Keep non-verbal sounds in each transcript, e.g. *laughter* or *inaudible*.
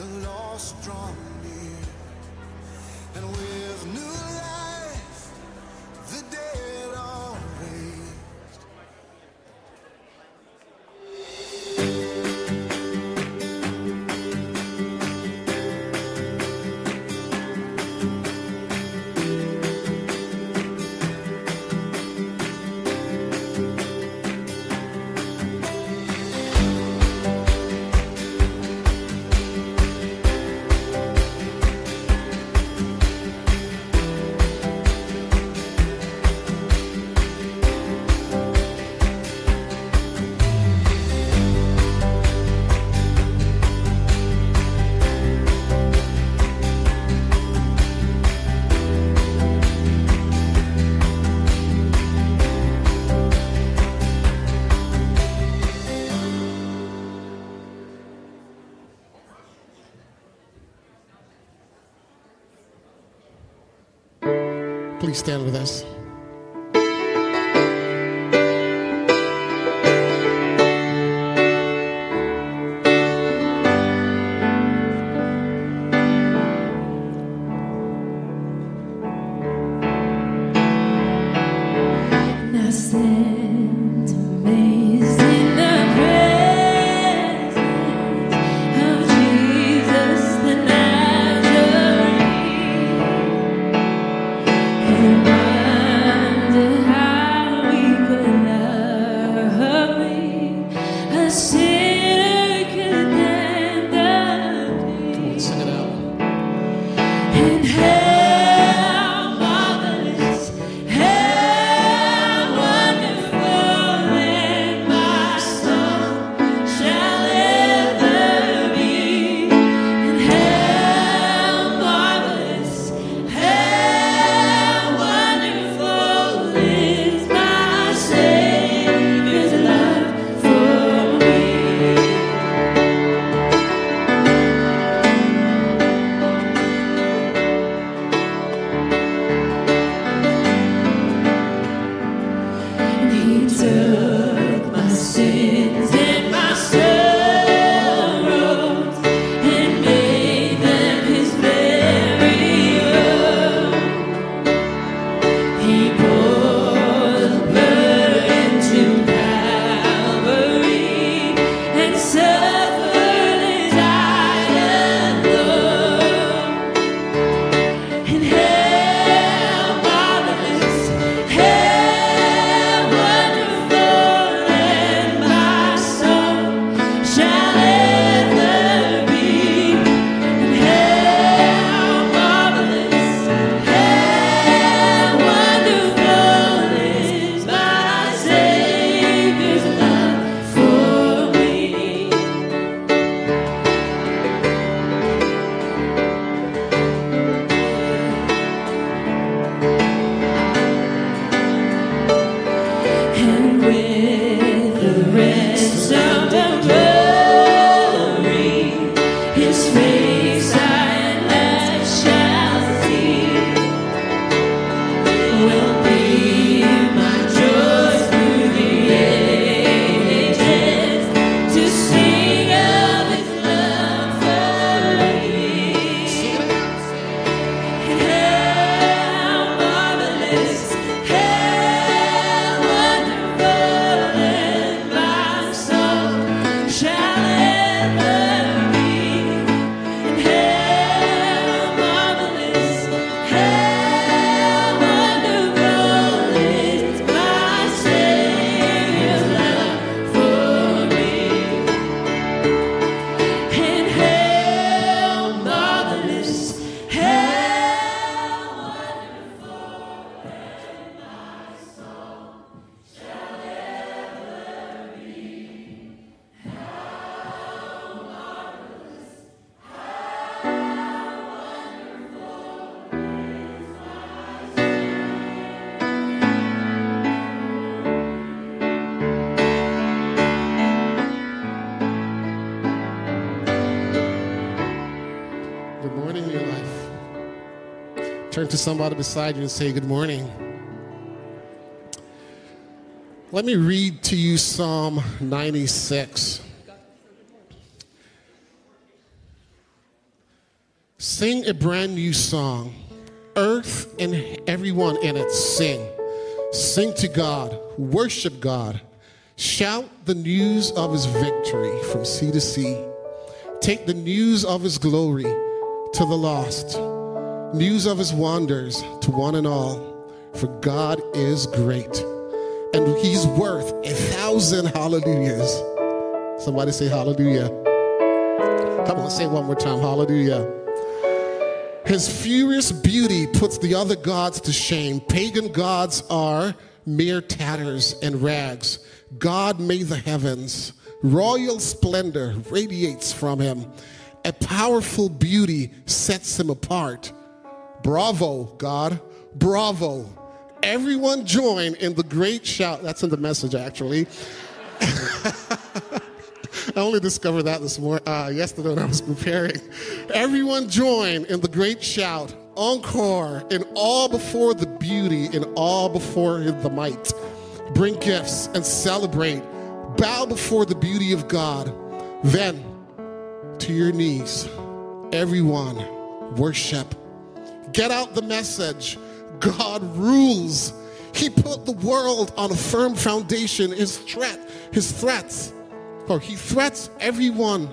the lost draw near, and with new. stand with us? somebody beside you and say, Good morning. Let me read to you Psalm 96. Sing a brand new song. Earth and everyone in it, sing. Sing to God. Worship God. Shout the news of his victory from sea to sea. Take the news of his glory to the lost news of his wonders to one and all. For God is great, and he's worth a thousand hallelujahs. Somebody say hallelujah. Come on, say one more time. Hallelujah. His furious beauty puts the other gods to shame. Pagan gods are mere tatters and rags. God made the heavens. Royal splendor radiates from him. A powerful beauty sets him apart. Bravo, God. Bravo. Everyone join in the great shout. That's in the message, actually. *laughs* I only discovered that this morning, uh, yesterday when I was preparing. Everyone join in the great shout, encore, in all before the beauty, in all before the might. Bring gifts and celebrate. Bow before the beauty of God. Then, to your knees, everyone worship. Get out the message. God rules. He put the world on a firm foundation. His threat, his threats or he threats everyone.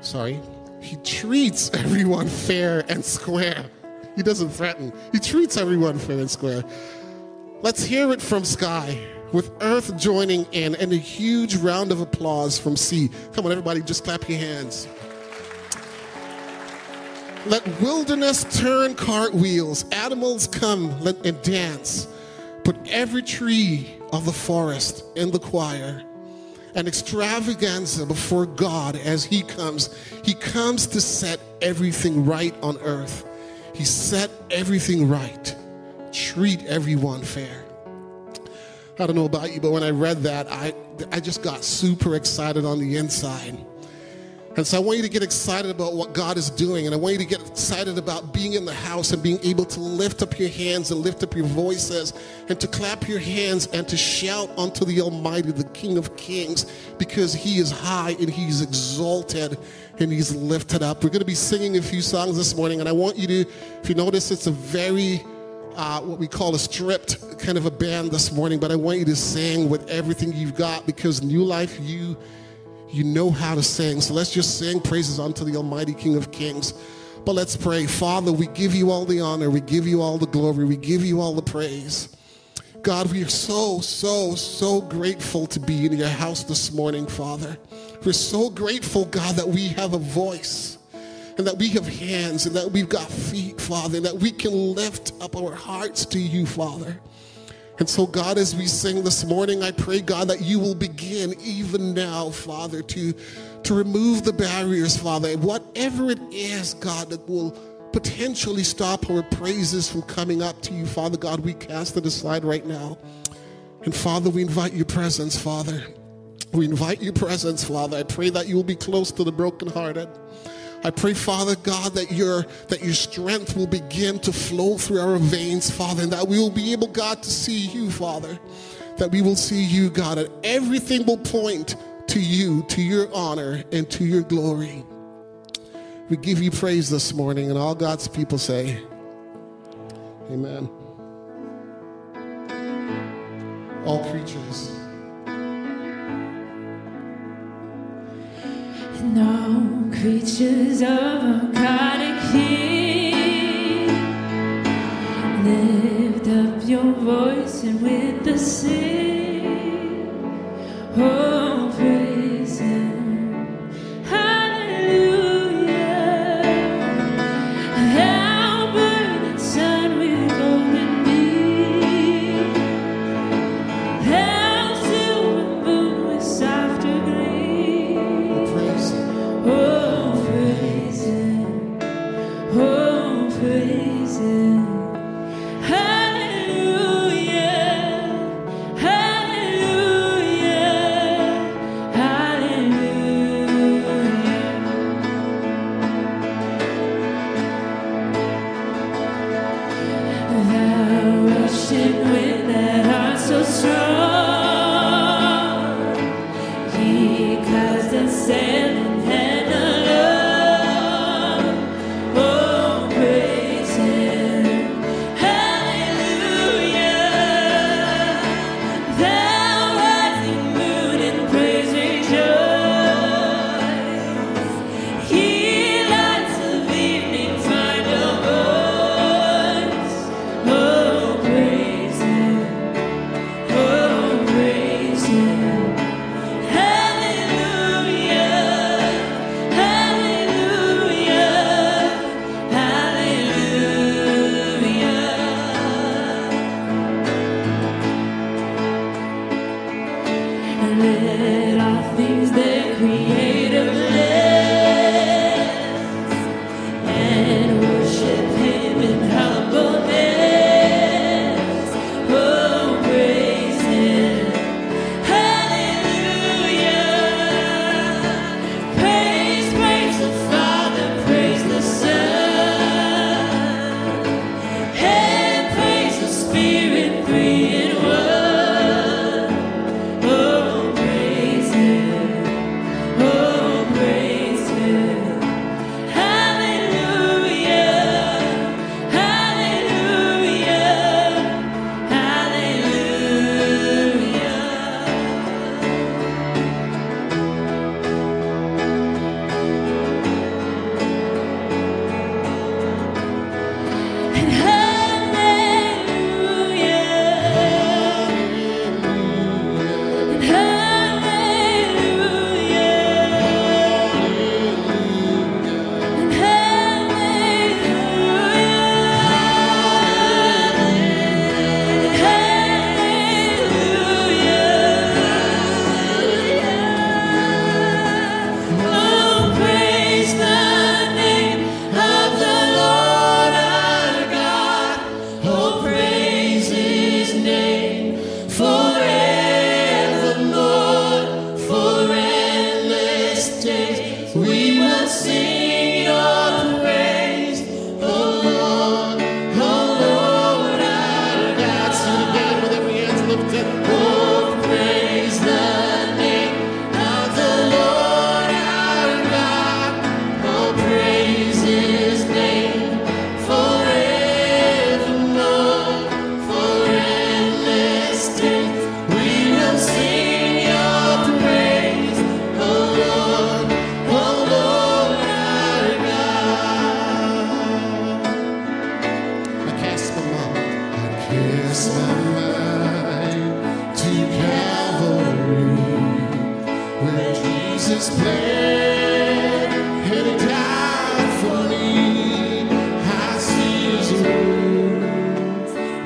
Sorry, he treats everyone fair and square. He doesn't threaten, he treats everyone fair and square. Let's hear it from sky with earth joining in and a huge round of applause from sea. Come on, everybody, just clap your hands. Let wilderness turn cartwheels, animals come and dance. Put every tree of the forest in the choir an extravaganza before God as He comes. He comes to set everything right on earth. He set everything right. Treat everyone fair. I don't know about you, but when I read that, I, I just got super excited on the inside. And so I want you to get excited about what God is doing. And I want you to get excited about being in the house and being able to lift up your hands and lift up your voices and to clap your hands and to shout unto the Almighty, the King of Kings, because He is high and He's exalted and He's lifted up. We're going to be singing a few songs this morning. And I want you to, if you notice, it's a very uh, what we call a stripped kind of a band this morning, but I want you to sing with everything you've got because New Life, you you know how to sing. So let's just sing praises unto the Almighty King of Kings. But let's pray. Father, we give you all the honor. We give you all the glory. We give you all the praise. God, we are so, so, so grateful to be in your house this morning, Father. We're so grateful, God, that we have a voice and that we have hands and that we've got feet, Father, and that we can lift up our hearts to you, Father. And so, God, as we sing this morning, I pray, God, that you will begin even now, Father, to, to remove the barriers, Father. Whatever it is, God, that will potentially stop our praises from coming up to you, Father God, we cast it aside right now. And Father, we invite your presence, Father. We invite your presence, Father. I pray that you will be close to the brokenhearted. I pray, Father God, that your that your strength will begin to flow through our veins, Father, and that we will be able, God, to see you, Father. That we will see you, God, and everything will point to you, to your honor, and to your glory. We give you praise this morning, and all God's people say, Amen. All creatures. No creatures of a God and King, lift up your voice and with the sing, oh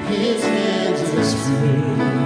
his hands and his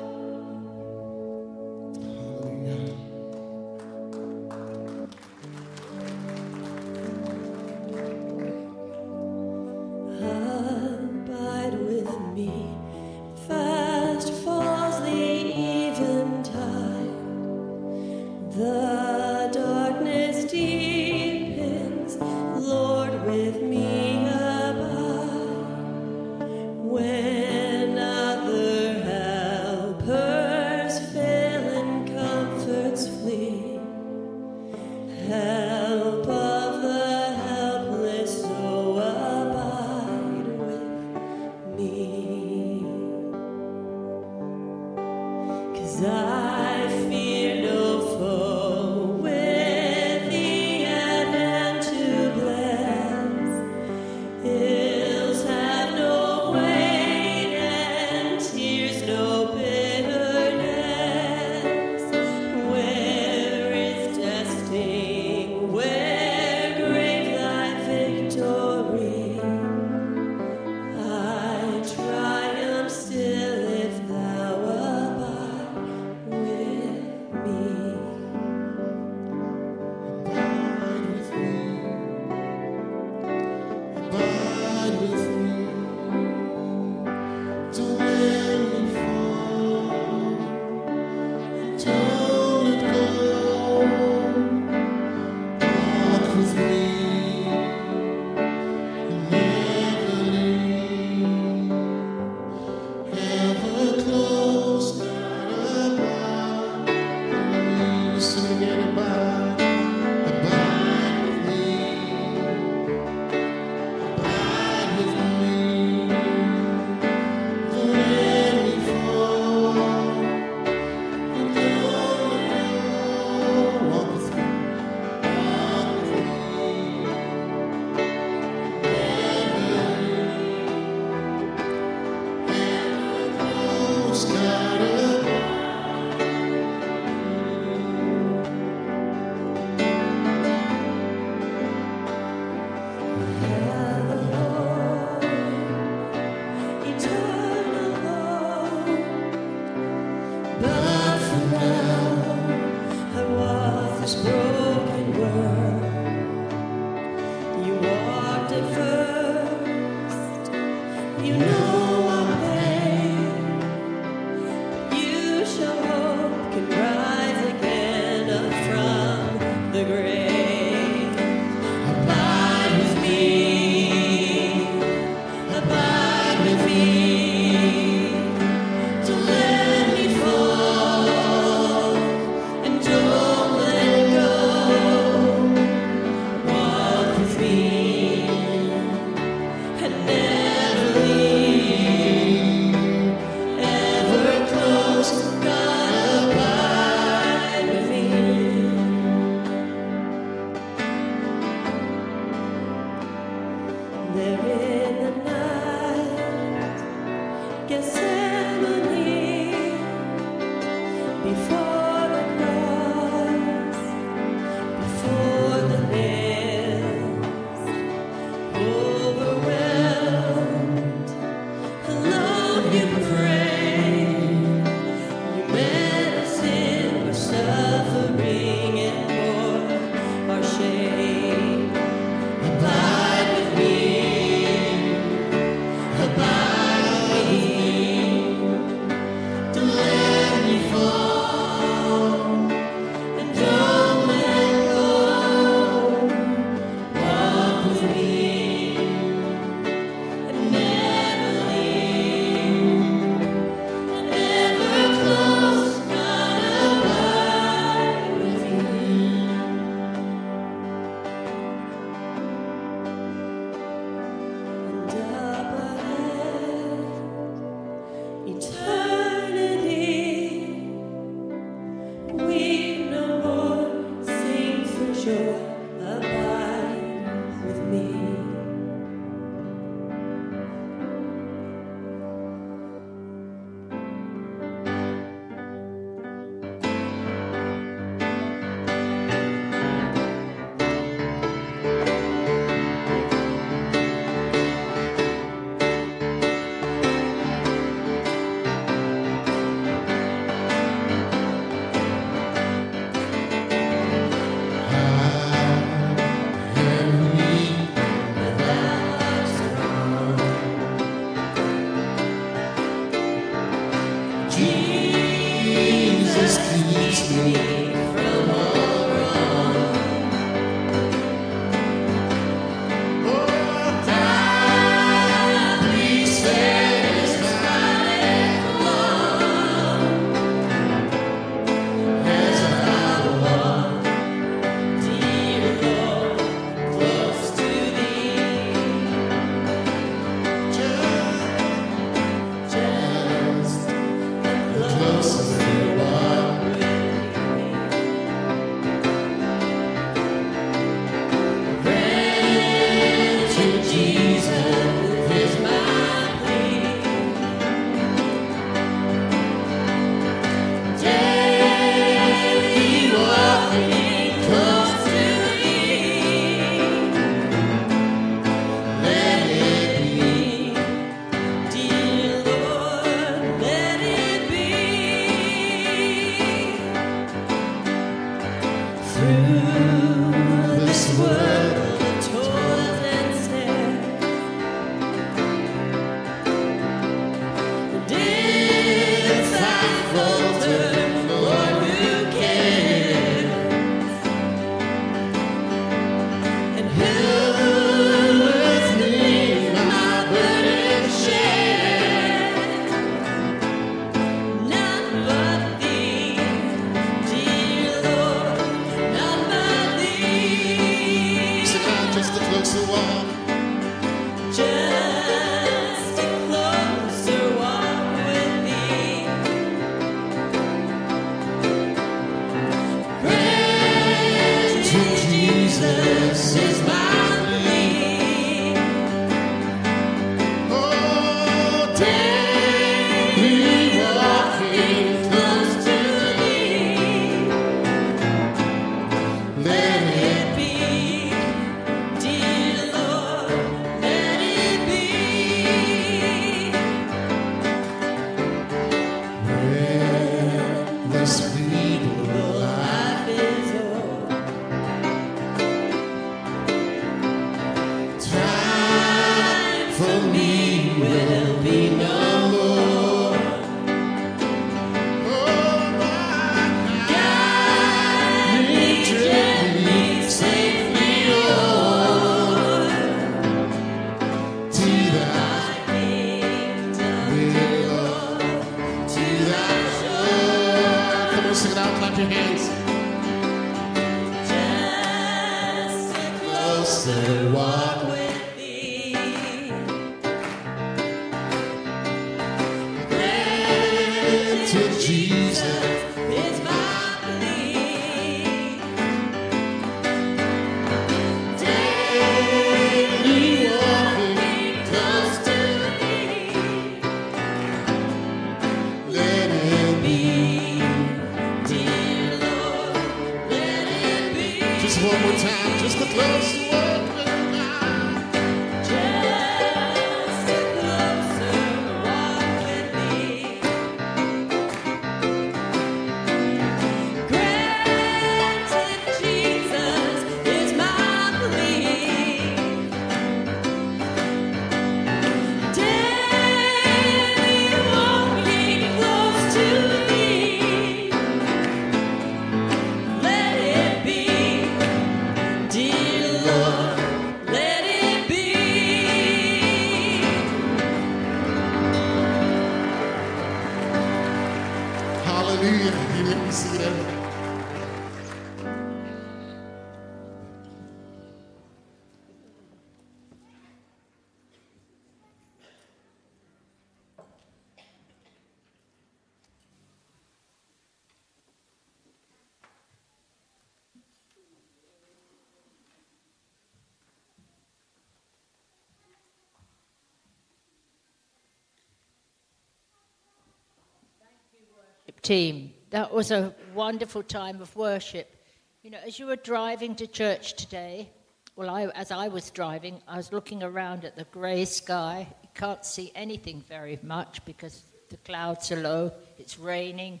team. That was a wonderful time of worship. You know, as you were driving to church today, well, I, as I was driving, I was looking around at the grey sky. You can't see anything very much because the clouds are low, it's raining.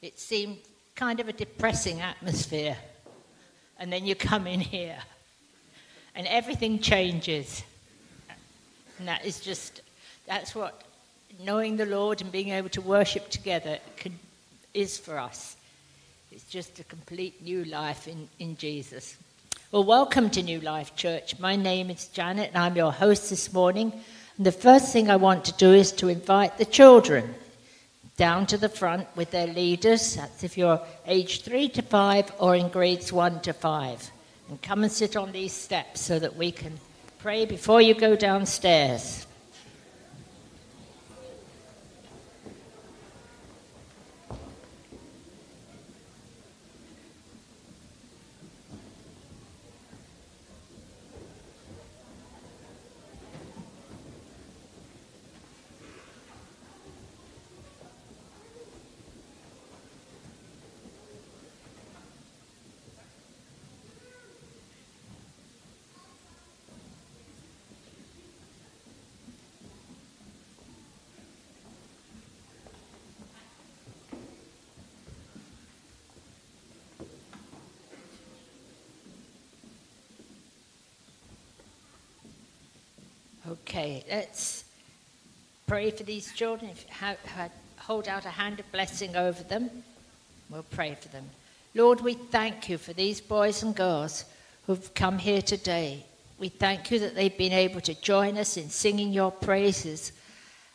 It seemed kind of a depressing atmosphere. And then you come in here, and everything changes. And that is just, that's what knowing the Lord and being able to worship together can, is for us. It's just a complete new life in, in Jesus. Well, welcome to New Life Church. My name is Janet, and I'm your host this morning. And the first thing I want to do is to invite the children down to the front with their leaders. That's if you're age three to five or in grades one to five. And come and sit on these steps so that we can pray before you go downstairs. Okay, let's pray for these children. Hold out a hand of blessing over them, we'll pray for them. Lord, we thank you for these boys and girls who've come here today. We thank you that they've been able to join us in singing your praises.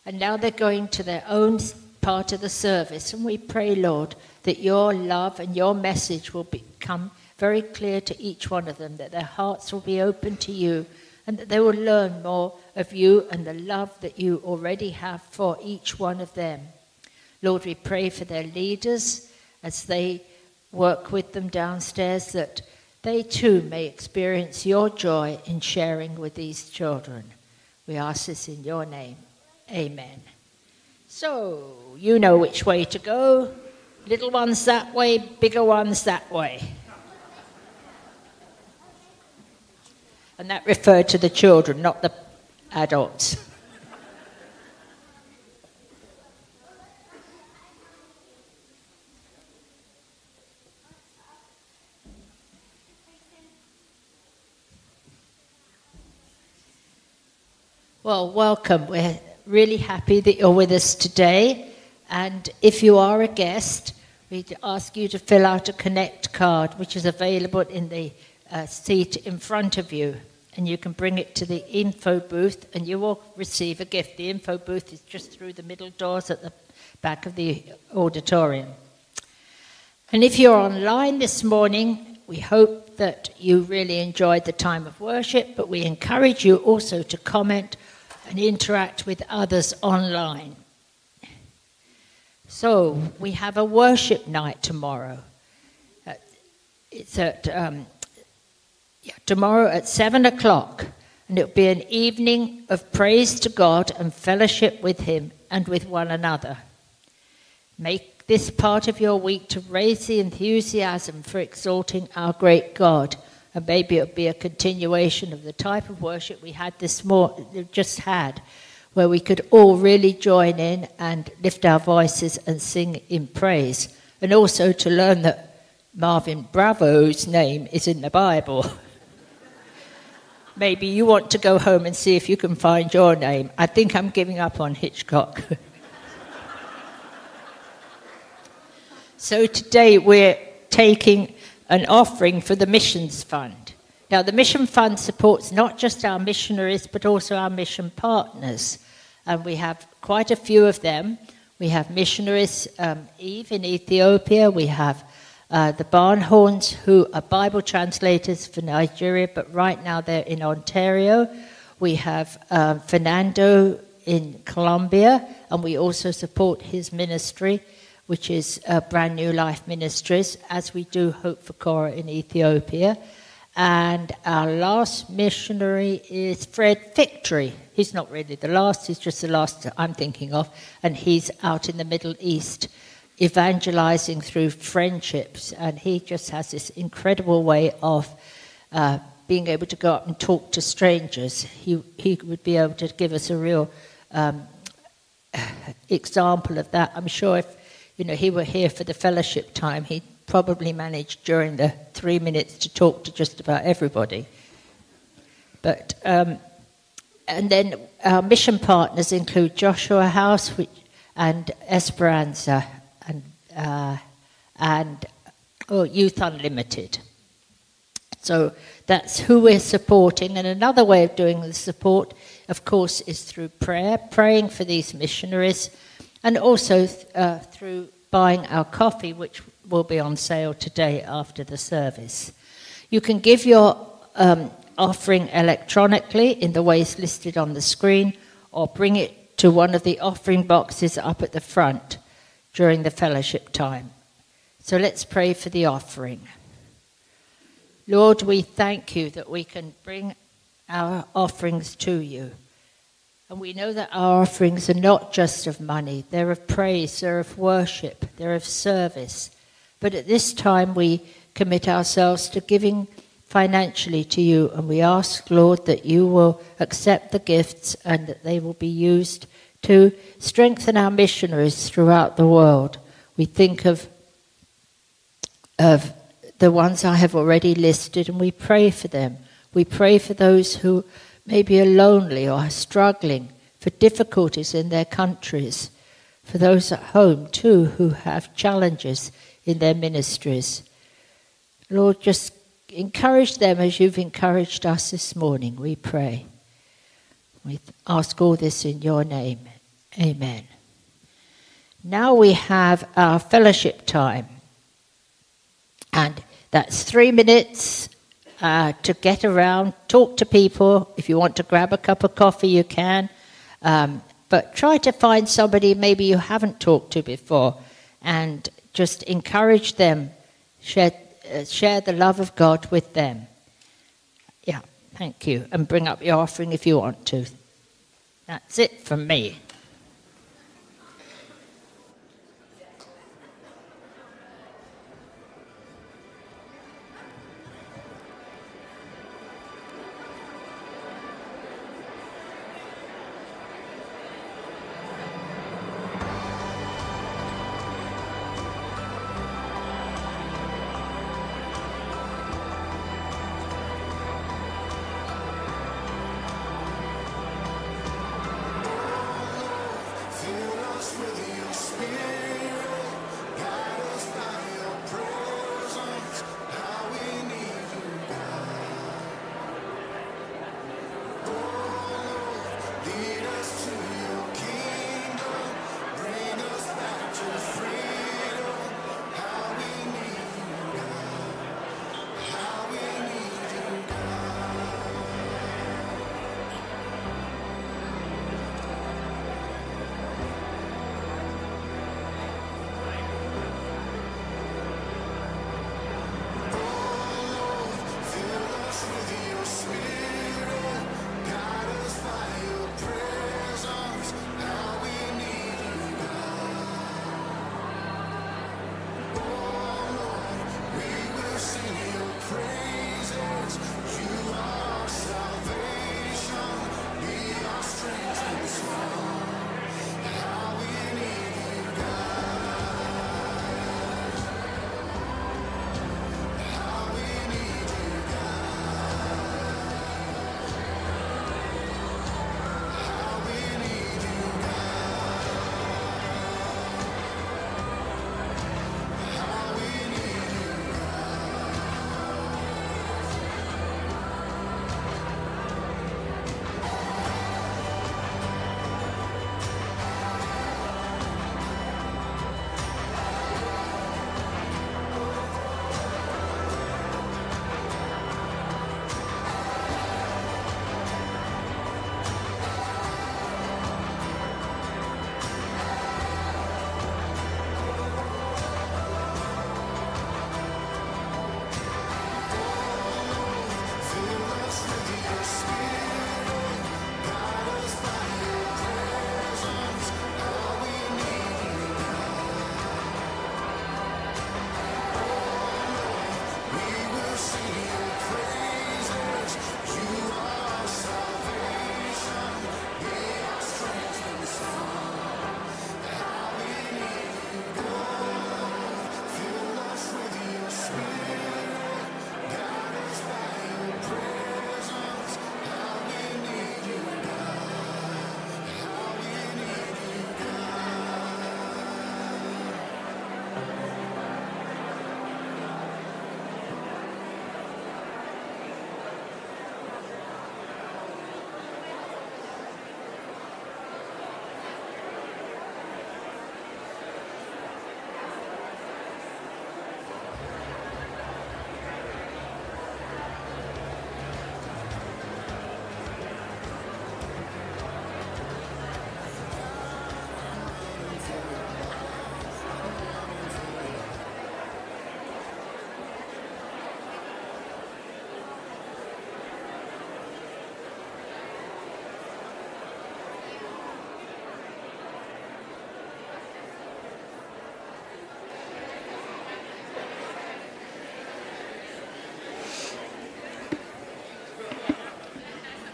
And now they're going to their own part of the service. And we pray, Lord, that your love and your message will become very clear to each one of them, that their hearts will be open to you, and that they will learn more of you and the love that you already have for each one of them. Lord, we pray for their leaders as they work with them downstairs, that they too may experience your joy in sharing with these children. We ask this in your name. Amen. So, you know which way to go. Little ones that way, bigger ones that way. And that referred to the children, not the adults. Well, welcome. We're really happy that you're with us today. And if you are a guest, we'd ask you to fill out a Connect card, which is available in the uh, seat in front of you. And you can bring it to the info booth, and you will receive a gift. The info booth is just through the middle doors at the back of the auditorium. And if you're online this morning, we hope that you really enjoyed the time of worship, but we encourage you also to comment and interact with others online. So, we have a worship night tomorrow. Uh, It's at um, yeah, tomorrow at seven o'clock, and it'll be an evening of praise to God and fellowship with Him and with one another. Make this part of your week to raise the enthusiasm for exalting our great God. And maybe it'll be a continuation of the type of worship we had this morning, just had, where we could all really join in and lift our voices and sing in praise. And also to learn that Marvin Bravo's name is in the Bible. *laughs* Maybe you want to go home and see if you can find your name. I think I'm giving up on Hitchcock. *laughs* so today we're taking an offering for the Missions Fund. Now, the Mission Fund supports not just our missionaries but also our mission partners. And we have quite a few of them. We have missionaries, um, Eve in Ethiopia, we have uh, the Barnhorns, who are Bible translators for Nigeria, but right now they're in Ontario. We have uh, Fernando in Colombia, and we also support his ministry, which is uh, Brand New Life Ministries, as we do Hope for Korah in Ethiopia. And our last missionary is Fred Victory. He's not really the last, he's just the last I'm thinking of, and he's out in the Middle East evangelizing through friendships. And he just has this incredible way of uh, being able to go up and talk to strangers. He, he would be able to give us a real um, *sighs* example of that. I'm sure if you know he were here for the fellowship time, he'd probably manage during the three minutes to talk to just about everybody. But um, and then our mission partners include Joshua House which, and Esperanza uh, and oh, Youth Unlimited. So that's who we're supporting. And another way of doing the support, of course, is through prayer, praying for these missionaries, and also uh, through buying our coffee, which will be on sale today after the service. You can give your um, offering electronically in the ways listed on the screen, or bring it to one of the offering boxes up at the front during the fellowship time. So let's pray for the offering. Lord, we thank you that we can bring our offerings to you. And we know that our offerings are not just of money, they're of praise, they're of worship, they're of service. But at this time, we commit ourselves to giving financially to you, and we ask, Lord, that you will accept the gifts and that they will be used to strengthen our missionaries throughout the world. We think of, of the ones I have already listed and we pray for them. We pray for those who maybe are lonely or are struggling, for difficulties in their countries, for those at home too who have challenges in their ministries. Lord, just encourage them as you've encouraged us this morning, we pray. We ask all this in your name. Amen. Now we have our fellowship time. And that's three minutes uh, to get around, talk to people. If you want to grab a cup of coffee, you can. Um, but try to find somebody maybe you haven't talked to before and just encourage them, share, uh, share the love of God with them. Yeah, thank you. And bring up your offering if you want to. That's it from me.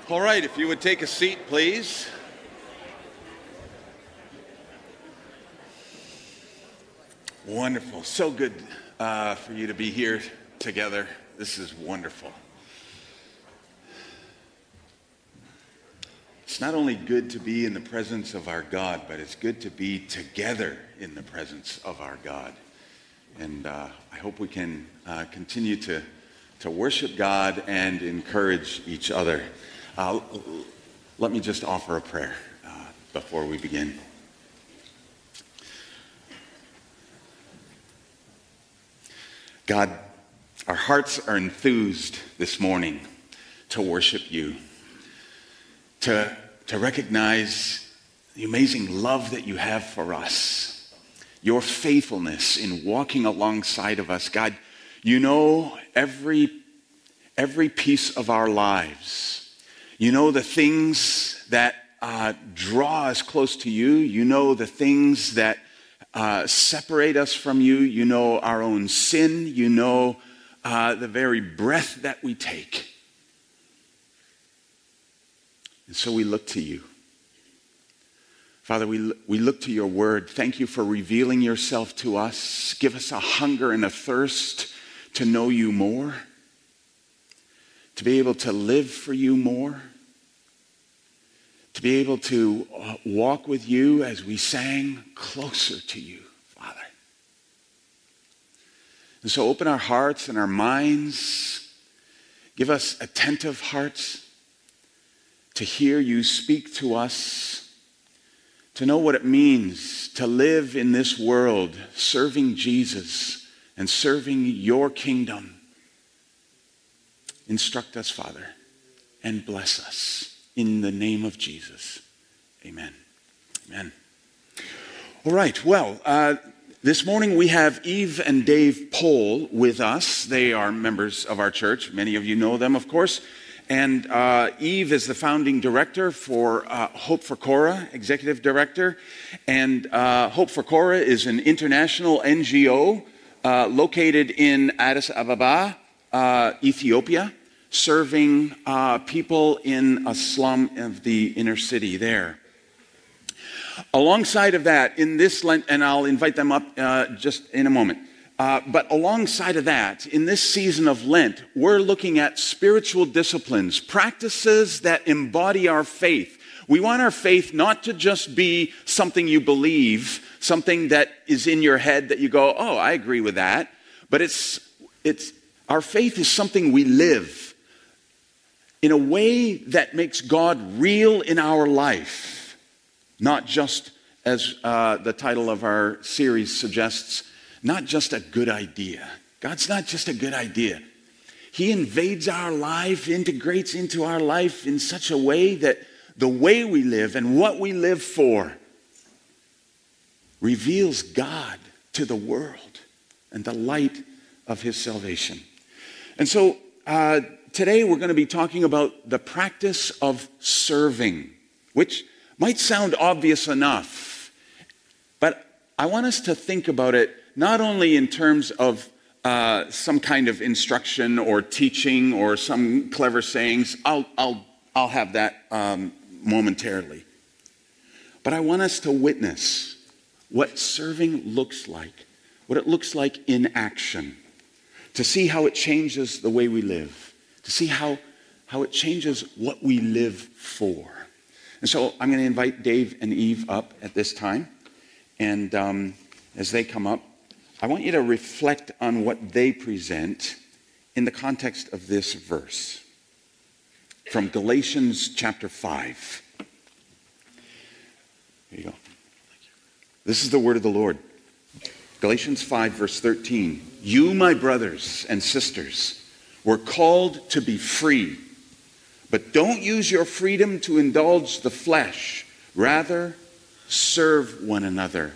All right, if you would take a seat, please. Wonderful. So good uh, for you to be here together. This is wonderful. It's not only good to be in the presence of our God, but it's good to be together in the presence of our God. And uh, I hope we can uh, continue to, to worship God and encourage each other. Uh, let me just offer a prayer uh, before we begin. God, our hearts are enthused this morning to worship you, to, to recognize the amazing love that you have for us, your faithfulness in walking alongside of us. God, You know every, every piece of our lives. You know the things that uh, draw us close to you. You know the things that uh, separate us from you. You know our own sin. You know uh, the very breath that we take. And so we look to you. Father, we, we look to your word. Thank you for revealing yourself to us. Give us a hunger and a thirst to know you more, to be able to live for you more, to be able to uh, walk with you as we sang closer to you, Father. And so open our hearts and our minds. Give us attentive hearts to hear you speak to us, to know what it means to live in this world serving Jesus and serving your kingdom. Instruct us, Father, and bless us in the name of Jesus. Amen. Amen. All right, well, uh, this morning we have Eve and Dave Pohl with us. They are members of our church. Many of you know them, of course. And uh, Eve is the founding director for uh, Hope for Korah, executive director. And uh, Hope for Korah is an international NGO uh, located in Addis Ababa, uh, Ethiopia, serving uh, people in a slum of the inner city there. Alongside of that, in this Lent, and I'll invite them up just in a moment. Uh, but alongside of that, in this season of Lent, we're looking at spiritual disciplines, practices that embody our faith. We want our faith not to just be something you believe, something that is in your head that you go, oh, I agree with that. But it's, it's, our faith is something we live in a way that makes God real in our life, not just as uh, the title of our series suggests, not just a good idea. God's not just a good idea. He invades our life, integrates into our life in such a way that the way we live and what we live for reveals God to the world and the light of his salvation. And so uh, today we're going to be talking about the practice of serving, which might sound obvious enough, but I want us to think about it not only in terms of uh, some kind of instruction or teaching or some clever sayings. I'll, I'll, I'll have that um, momentarily. But I want us to witness what serving looks like, what it looks like in action, to see how it changes the way we live, to see how, how it changes what we live for. And so I'm going to invite Dave and Eve up at this time. And um, as they come up, I want you to reflect on what they present in the context of this verse from Galatians chapter 5. There you go. This is the word of the Lord. Galatians 5, verse 13. You, my brothers and sisters, were called to be free, but don't use your freedom to indulge the flesh. Rather, serve one another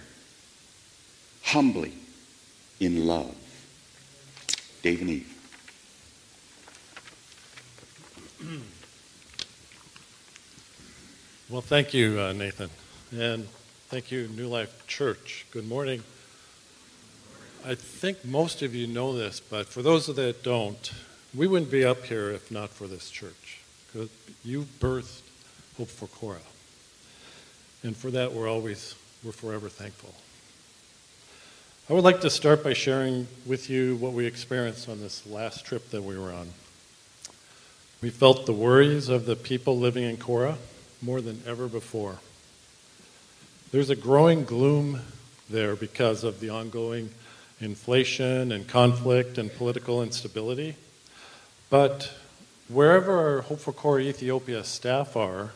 humbly in love. Dave and Eve. *clears throat* Well, thank you, uh, Nathan. And thank you, New Life Church. Good morning. I think most of you know this, but for those that don't, we wouldn't be up here if not for this church. Because you birthed Hope for Korah. And for that, we're always, we're forever thankful. I would like to start by sharing with you what we experienced on this last trip that we were on. We felt the worries of the people living in Korah more than ever before. There's a growing gloom there because of the ongoing inflation and conflict and political instability. But wherever our Hope for Korah Ethiopia staff are,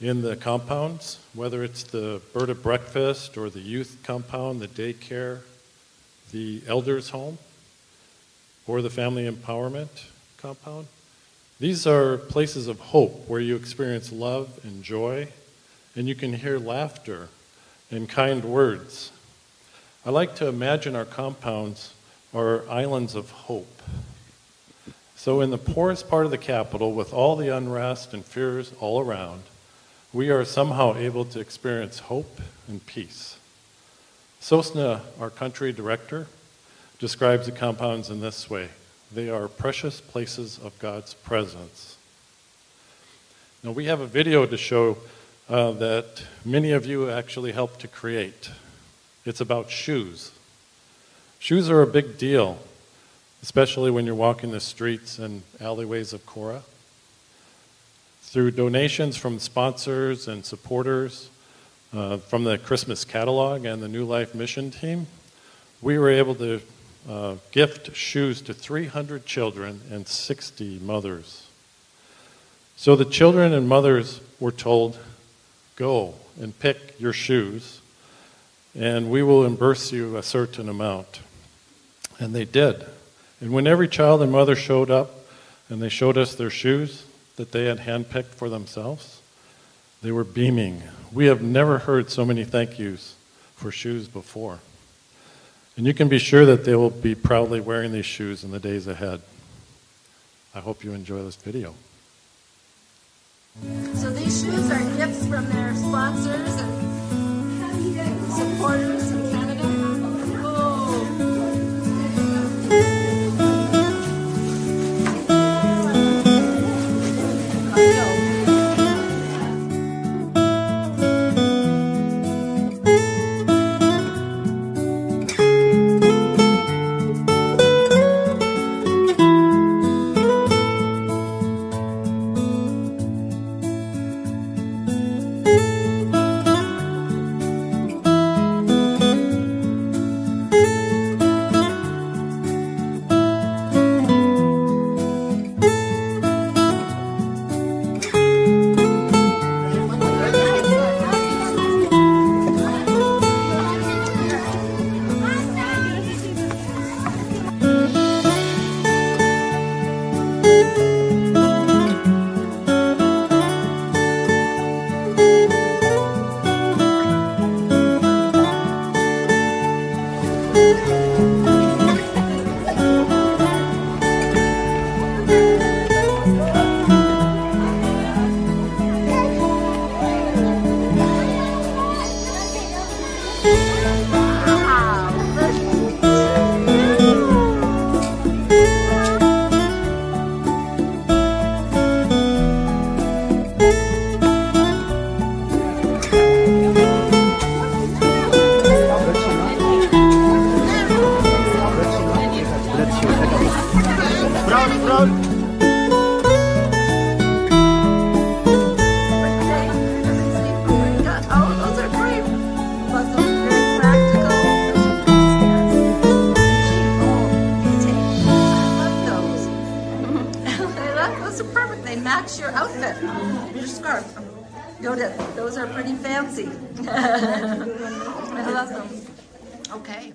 in the compounds, whether it's the bird of breakfast or the youth compound, the daycare, the elders home, or the family empowerment compound. These are places of hope where you experience love and joy, and you can hear laughter and kind words. I like to imagine our compounds are islands of hope. So, in the poorest part of the capital, with all the unrest and fears all around, we are somehow able to experience hope and peace. Sosna, our country director, describes the compounds in this way they are precious places of God's presence. Now, we have a video to show uh, that many of you actually helped to create. It's about shoes. Shoes are a big deal, especially when you're walking the streets and alleyways of Korah. Through donations from sponsors and supporters, uh, from the Christmas catalog and the New Life mission team, we were able to uh, gift shoes to 300 children and 60 mothers. So the children and mothers were told, go and pick your shoes, and we will reimburse you a certain amount. And they did. And when every child and mother showed up and they showed us their shoes that they had handpicked for themselves, they were beaming. We have never heard so many thank yous for shoes before. And you can be sure that they will be proudly wearing these shoes in the days ahead. I hope you enjoy this video. So these shoes are gifts from their sponsors perfect. They match your outfit, your scarf. Yoda, those are pretty fancy. I love them. Okay.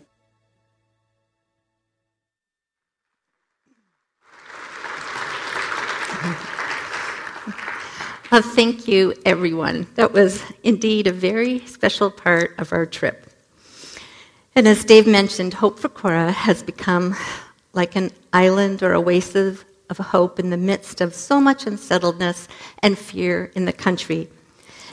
Thank you, everyone. That was indeed a very special part of our trip. And as Dave mentioned, Hope for Korah has become like an island or oasis of hope in the midst of so much unsettledness and fear in the country.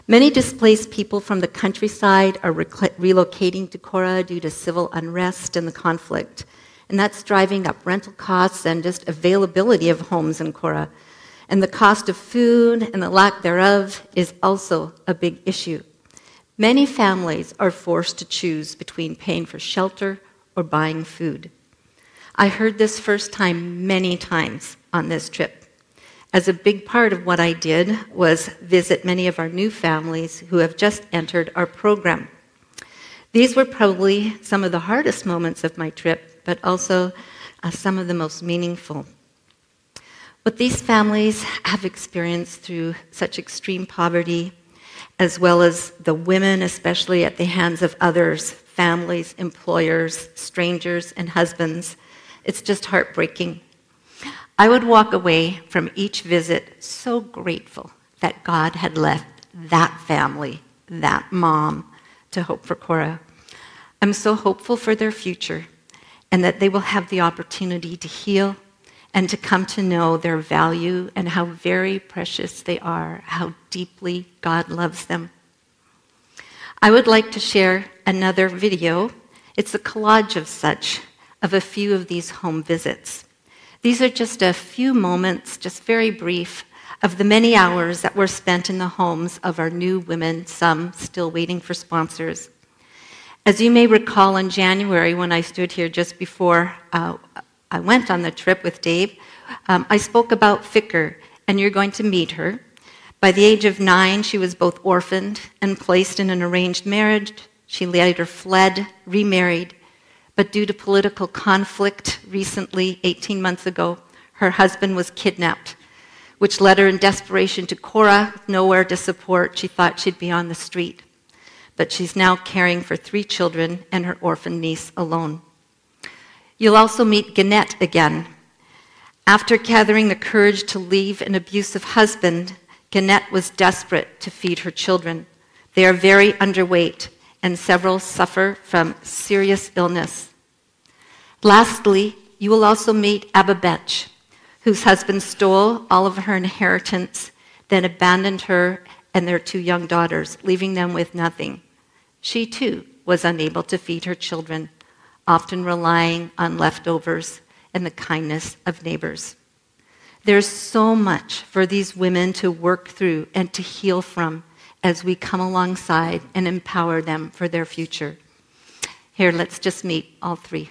Many displaced people from the countryside are relocating to Korah due to civil unrest and the conflict. And that's driving up rental costs and just availability of homes in Korah. And the cost of food and the lack thereof is also a big issue. Many families are forced to choose between paying for shelter or buying food. I heard this first time many times on this trip. As a big part of what I did was visit many of our new families who have just entered our program. These were probably some of the hardest moments of my trip, but also uh, some of the most meaningful. What these families have experienced through such extreme poverty, as well as the women, especially at the hands of others, families, employers, strangers, and husbands, it's just heartbreaking. I would walk away from each visit so grateful that God had left that family, that mom, to hope for Korah. I'm so hopeful for their future. and that they will have the opportunity to heal and to come to know their value and how very precious they are, how deeply God loves them. I would like to share another video. It's a collage of such, of a few of these home visits. These are just a few moments, just very brief, of the many hours that were spent in the homes of our new women, some still waiting for sponsors. As you may recall, in January, when I stood here just before uh, I went on the trip with Dave, um, I spoke about Fikr, and you're going to meet her. By the age of nine, she was both orphaned and placed in an arranged marriage. She later fled, remarried, but due to political conflict recently, 18 months ago, her husband was kidnapped, which led her in desperation to Korah, nowhere to support. She thought she'd be on the street. But she's now caring for three children and her orphan niece alone. You'll also meet Gannett again. After gathering the courage to leave an abusive husband, Gannett was desperate to feed her children. They are very underweight, and several suffer from serious illness. Lastly, you will also meet Ababetch, whose husband stole all of her inheritance, then abandoned her and their two young daughters, leaving them with nothing. She too was unable to feed her children, often relying on leftovers and the kindness of neighbors. There's so much for these women to work through and to heal from as we come alongside and empower them for their future. Here, let's just meet all three.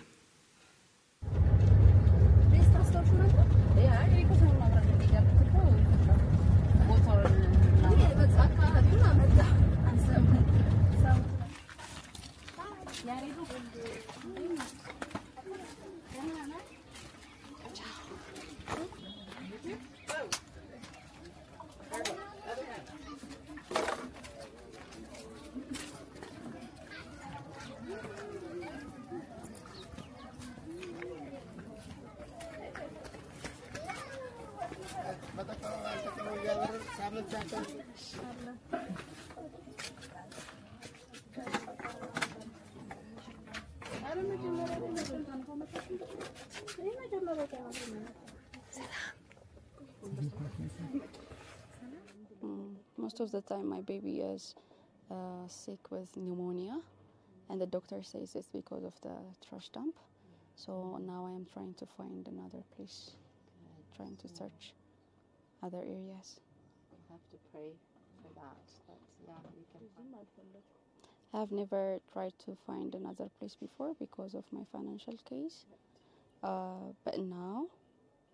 Mm, most of the time, my baby is uh, sick with pneumonia, and the doctor says it's because of the trash dump. So now I am trying to find another place, trying to search other areas. have to pray for that. But yeah, you can find I have never tried to find another place before because of my financial case. Uh, but now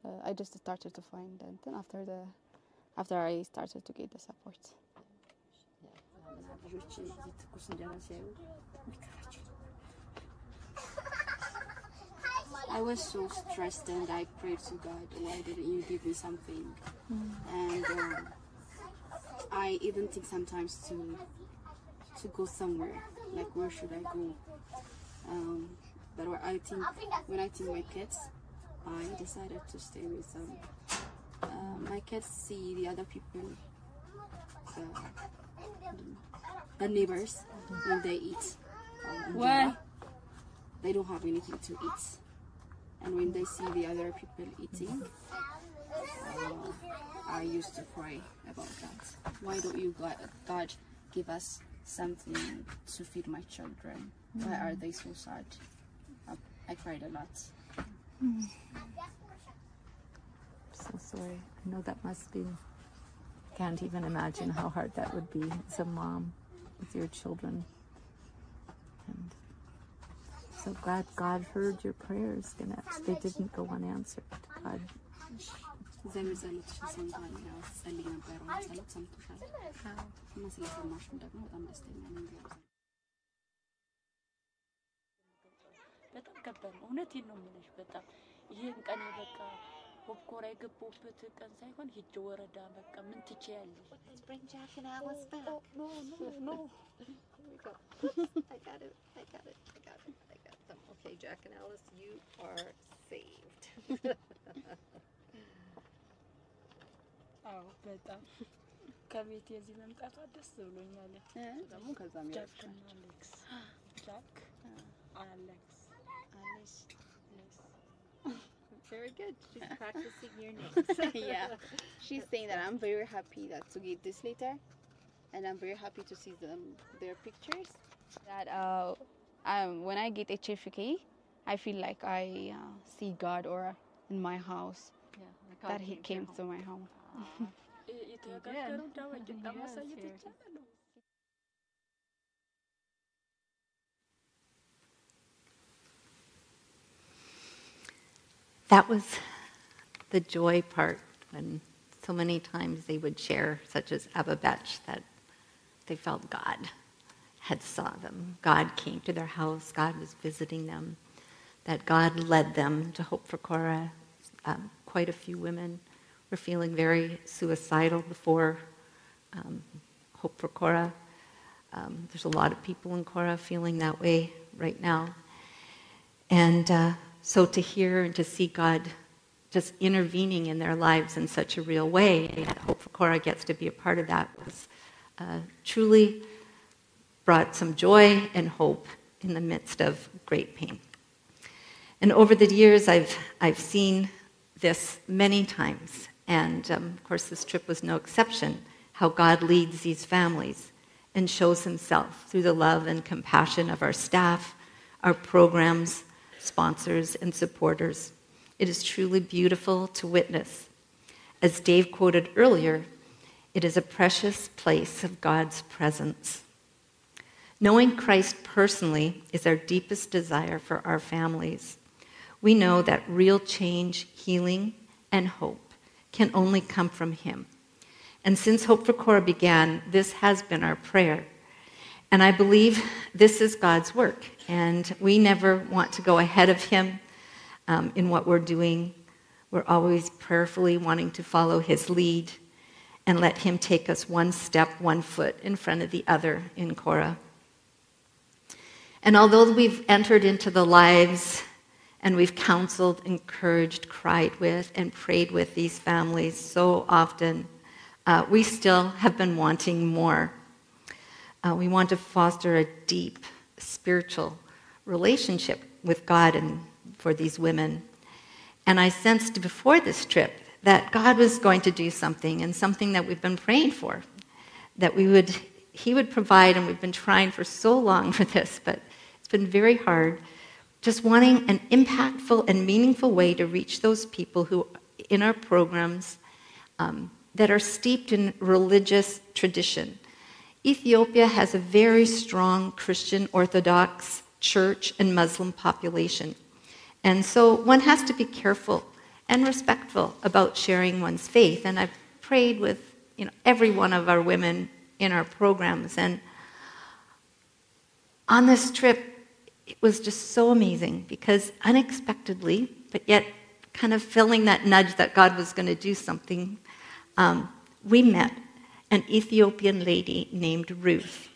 uh, I just started to find and then after the after I started to get the support. ልጆች እዚህ ትኩስ እንጀራ ሲያዩ ይቀራቸው። I was so stressed and I prayed to God, why didn't you give me something? And um, I even think sometimes to to go somewhere, like where should I go? Um, but what I think when I think my kids, I decided to stay with them. Uh, my kids see the other people, uh, the neighbors, when they eat. Why? injera, They don't have anything to eat, and when they see the other people eating, uh, I used to cry about that. Why don't you, God, God give us something to feed my children? Why are they so sad? I, I cried a lot. I'm so sorry. I know that must be. Can't even imagine how hard that would be as a mom with your children. And so glad God heard your prayers, Ganesh. They didn't go unanswered. God እግዚአብሔር ጸሎትሽን ሰምቷል። ያው ጸልይ ነበረውን ጸሎት ሰምቶሻል እና ስለሰማሽም ደግሞ በጣም ደስተኛ ነኝ። እግዚአብሔር በጣም ከባድ ነው። እውነቴን ነው የምልሽ። በጣም ይሄን ቀን በቃ ሆብኮራ የገባሁበት ቀን ሳይሆን ሂጅ ወረዳ በቃ ምን ትችያለሽ? Bring Jack and Alice back. No, no, no. Here we go. I got it. I got it. I got it. I got them. Okay, Jack and Alice, you are saved. አዎ በጣም ከቤት የዚህ መምጣቷ ደስ ብሎኛል። ደግሞ ከዛም ጃክ እና አሌክስ ጃክ አሌክስ አሌክስ very good. She's practicing your name. yeah. She's saying that I'm very happy that to get this letter, and I'm very happy to see them their pictures. That uh, um, when I get HFK, I feel like I uh, see God or in my house. Yeah, that He came, came to my home. Uh, That was the joy part when so many times they would share, such as Abba Betch, that they felt God had saw them. God came to their house. God was visiting them. That God led them to Hope for Korah. Um, quite a few women were feeling very suicidal before um, Hope for Korah. Um, there's a lot of people in Korah feeling that way right now. And uh, so to hear and to see God just intervening in their lives in such a real way, and Hope for Korah gets to be a part of that, was uh, truly brought some joy and hope in the midst of great pain. And over the years, I've, I've seen this many times. And um, of course, this trip was no exception how God leads these families and shows himself through the love and compassion of our staff, our programs, sponsors, and supporters. It is truly beautiful to witness. As Dave quoted earlier, it is a precious place of God's presence. Knowing Christ personally is our deepest desire for our families. We know that real change, healing, and hope can only come from Him. And since Hope for Korah began, this has been our prayer. And I believe this is God's work. And we never want to go ahead of Him um, in what we're doing. We're always prayerfully wanting to follow His lead and let Him take us one step, one foot in front of the other in Korah. And although we've entered into the lives and we've counseled, encouraged, cried with, and prayed with these families so often, uh, we still have been wanting more. Uh, we want to foster a deep spiritual relationship with God and for these women. And I sensed before this trip that God was going to do something and something that we've been praying for, that we would, He would provide, and we've been trying for so long for this, but it's been very hard. Just wanting an impactful and meaningful way to reach those people who, in our programs, um, that are steeped in religious tradition. Ethiopia has a very strong Christian Orthodox church and Muslim population. And so one has to be careful and respectful about sharing one's faith. And I've prayed with you know, every one of our women in our programs. And on this trip, it was just so amazing because unexpectedly, but yet kind of feeling that nudge that God was going to do something, um, we met an Ethiopian lady named Ruth.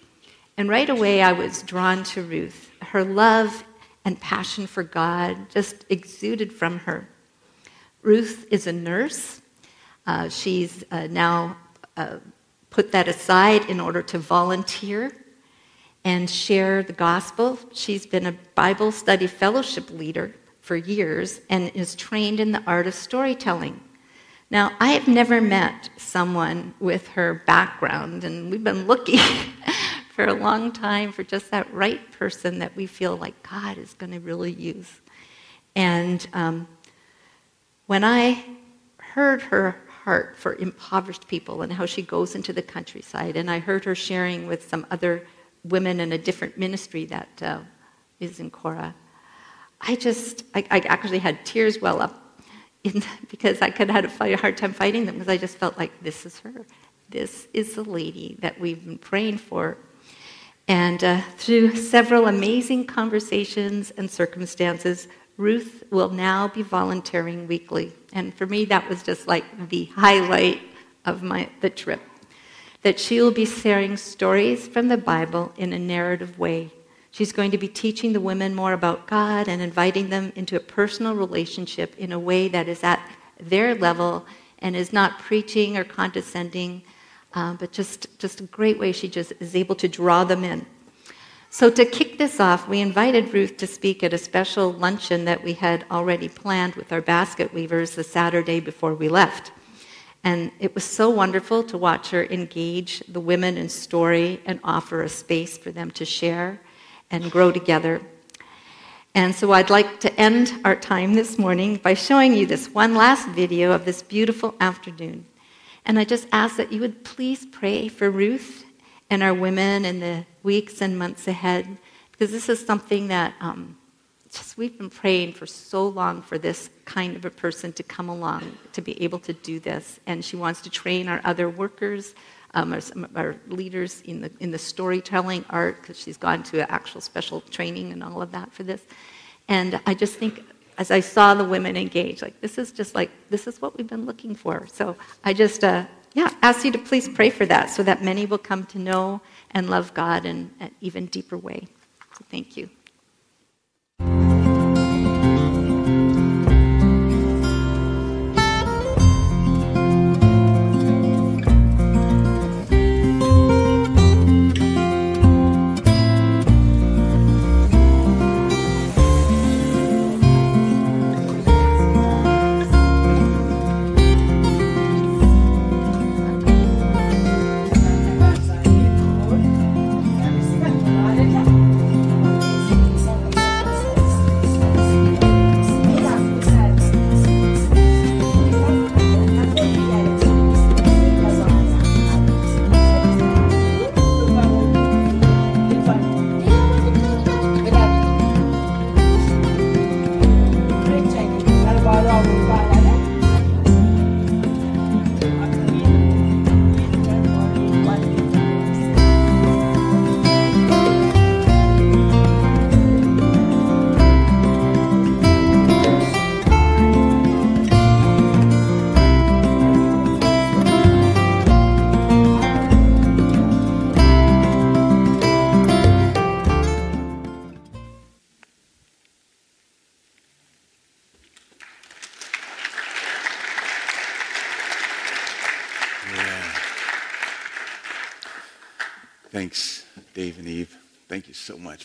And right away, I was drawn to Ruth. Her love and passion for God just exuded from her. Ruth is a nurse. Uh, she's uh, now uh, put that aside in order to volunteer and share the gospel. She's been a Bible study fellowship leader for years and is trained in the art of storytelling. Now, I have never met someone with her background, and we've been looking *laughs* for a long time for just that right person that we feel like God is going to really use. And um, when I heard her heart for impoverished people and how she goes into the countryside, and I heard her sharing with some other women in a different ministry that uh, is in Korah, I just, I, I actually had tears well up in, because I could have had a hard time fighting them because I just felt like this is her. This is the lady that we've been praying for. And uh, through several amazing conversations and circumstances, Ruth will now be volunteering weekly. And for me, that was just like the highlight of my, the trip. That she will be sharing stories from the Bible in a narrative way. She's going to be teaching the women more about God and inviting them into a personal relationship in a way that is at their level and is not preaching or condescending, uh, but just, just a great way she just is able to draw them in. So, to kick this off, we invited Ruth to speak at a special luncheon that we had already planned with our basket weavers the Saturday before we left. And it was so wonderful to watch her engage the women in story and offer a space for them to share and grow together. And so I'd like to end our time this morning by showing you this one last video of this beautiful afternoon. And I just ask that you would please pray for Ruth and our women in the weeks and months ahead, because this is something that um, just we've been praying for so long for this kind of a person to come along to be able to do this. And she wants to train our other workers, um, of our leaders in the, in the storytelling art, because she's gone to actual special training and all of that for this. And I just think, as I saw the women engage, like this is just like, this is what we've been looking for. So I just, uh, yeah, ask you to please pray for that so that many will come to know and love God in an even deeper way. So thank you.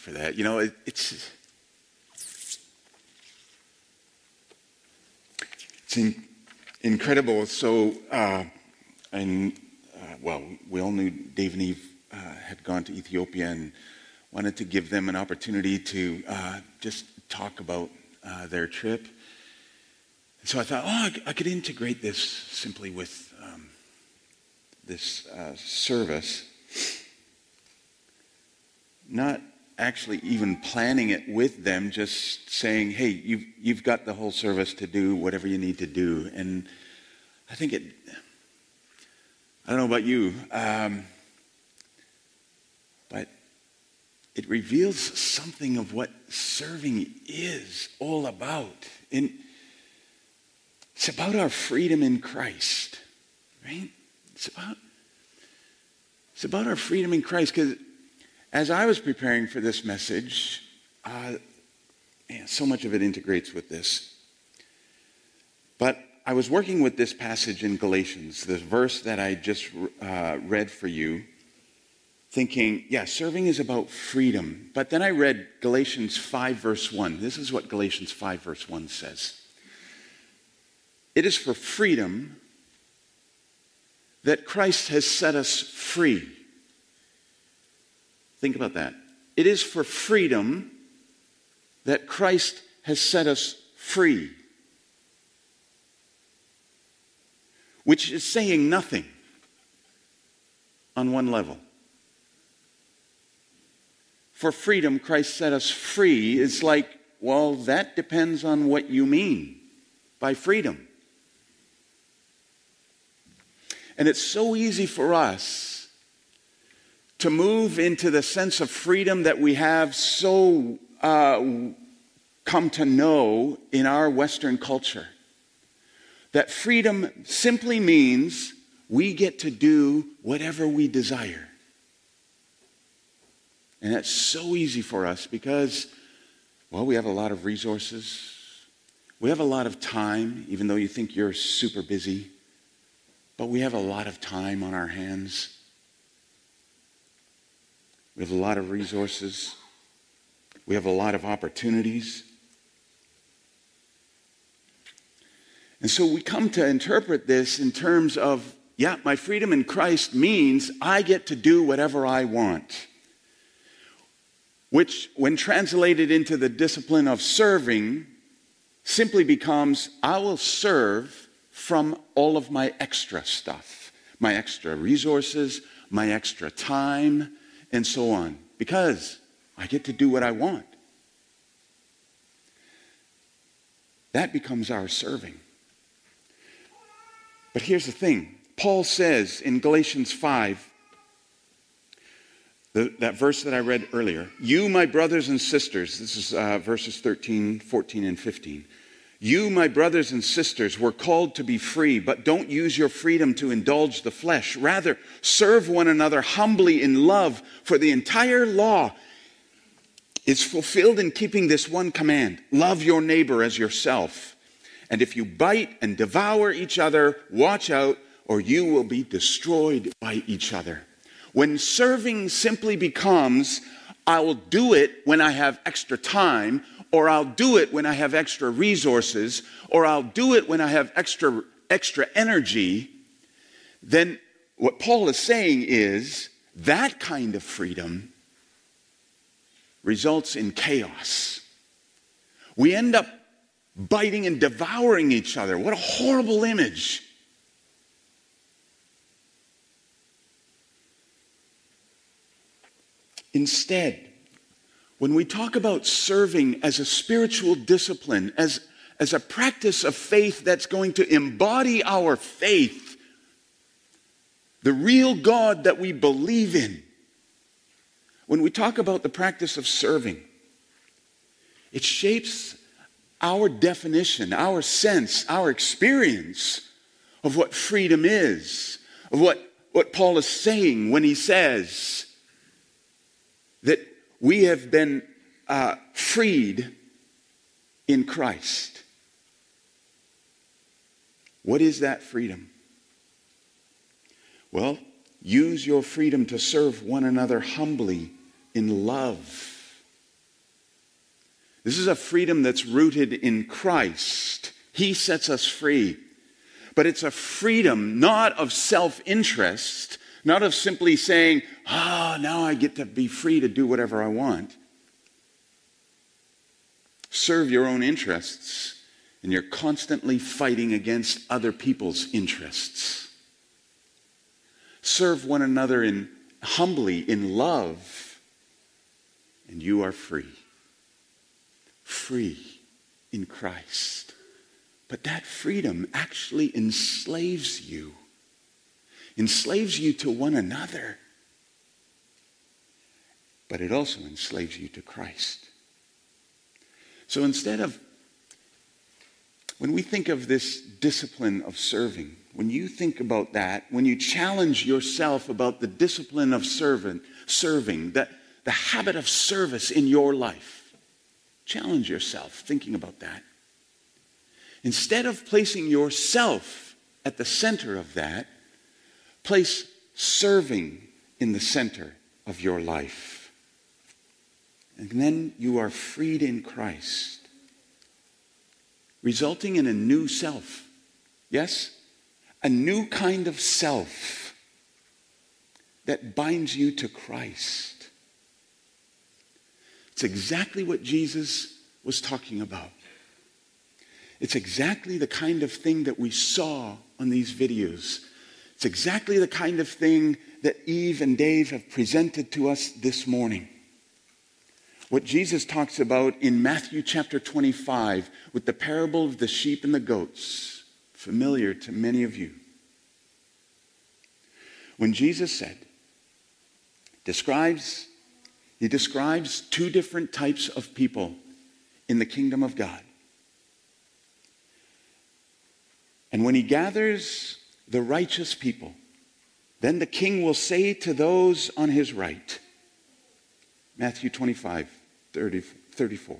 For that. You know, it, it's it's in, incredible. So, uh, and uh, well, we all knew Dave and Eve uh, had gone to Ethiopia and wanted to give them an opportunity to uh, just talk about uh, their trip. And so I thought, oh, I, could integrate this simply with um, this uh, service, not actually even planning it with them, just saying, hey, you've, you've got the whole service to do whatever you need to do. And I think it, I don't know about you, um, but it reveals something of what serving is all about. And it's about our freedom in Christ, right? It's about, it's about our freedom in Christ. Because as I was preparing for this message, uh, man, so much of it integrates with this. But I was working with this passage in Galatians, this verse that I just uh, read for you, thinking, yeah, serving is about freedom. But then I read Galatians 5, verse 1. This is what Galatians 5, verse 1 says It is for freedom that Christ has set us free. Think about that. It is for freedom that Christ has set us free. Which is saying nothing on one level. For freedom, Christ set us free is like, well, that depends on what you mean by freedom. And it's so easy for us to move into the sense of freedom that we have so uh, come to know in our Western culture. That freedom simply means we get to do whatever we desire. And that's so easy for us because, well, we have a lot of resources. We have a lot of time, even though you think you're super busy. But we have a lot of time on our hands. We have a lot of resources. We have a lot of opportunities. And so we come to interpret this in terms of yeah, my freedom in Christ means I get to do whatever I want. Which, when translated into the discipline of serving, simply becomes I will serve from all of my extra stuff, my extra resources, my extra time, and so on, because I get to do what I want. That becomes our serving. But here's the thing Paul says in Galatians 5, the, that verse that I read earlier, you, my brothers and sisters, this is uh, verses 13, 14, and 15. You, my brothers and sisters, were called to be free, but don't use your freedom to indulge the flesh. Rather, serve one another humbly in love, for the entire law is fulfilled in keeping this one command love your neighbor as yourself. And if you bite and devour each other, watch out, or you will be destroyed by each other. When serving simply becomes, I will do it when I have extra time, or I'll do it when I have extra resources, or I'll do it when I have extra, extra energy, then what Paul is saying is that kind of freedom results in chaos. We end up biting and devouring each other. What a horrible image. Instead, when we talk about serving as a spiritual discipline, as, as a practice of faith that's going to embody our faith, the real God that we believe in, when we talk about the practice of serving, it shapes our definition, our sense, our experience of what freedom is, of what, what Paul is saying when he says that we have been uh, freed in Christ. What is that freedom? Well, use your freedom to serve one another humbly in love. This is a freedom that's rooted in Christ. He sets us free. But it's a freedom not of self interest, not of simply saying, ah, oh, now I get to be free to do whatever I want. Serve your own interests, and you're constantly fighting against other people's interests. Serve one another in, humbly in love, and you are free. Free in Christ. But that freedom actually enslaves you enslaves you to one another, but it also enslaves you to Christ. So instead of, when we think of this discipline of serving, when you think about that, when you challenge yourself about the discipline of servant, serving, that, the habit of service in your life, challenge yourself thinking about that. Instead of placing yourself at the center of that, Place serving in the center of your life. And then you are freed in Christ, resulting in a new self. Yes? A new kind of self that binds you to Christ. It's exactly what Jesus was talking about. It's exactly the kind of thing that we saw on these videos it's exactly the kind of thing that Eve and Dave have presented to us this morning. What Jesus talks about in Matthew chapter 25 with the parable of the sheep and the goats, familiar to many of you. When Jesus said, describes, he describes two different types of people in the kingdom of God. And when he gathers the righteous people. Then the king will say to those on his right, Matthew 25, 30, 34.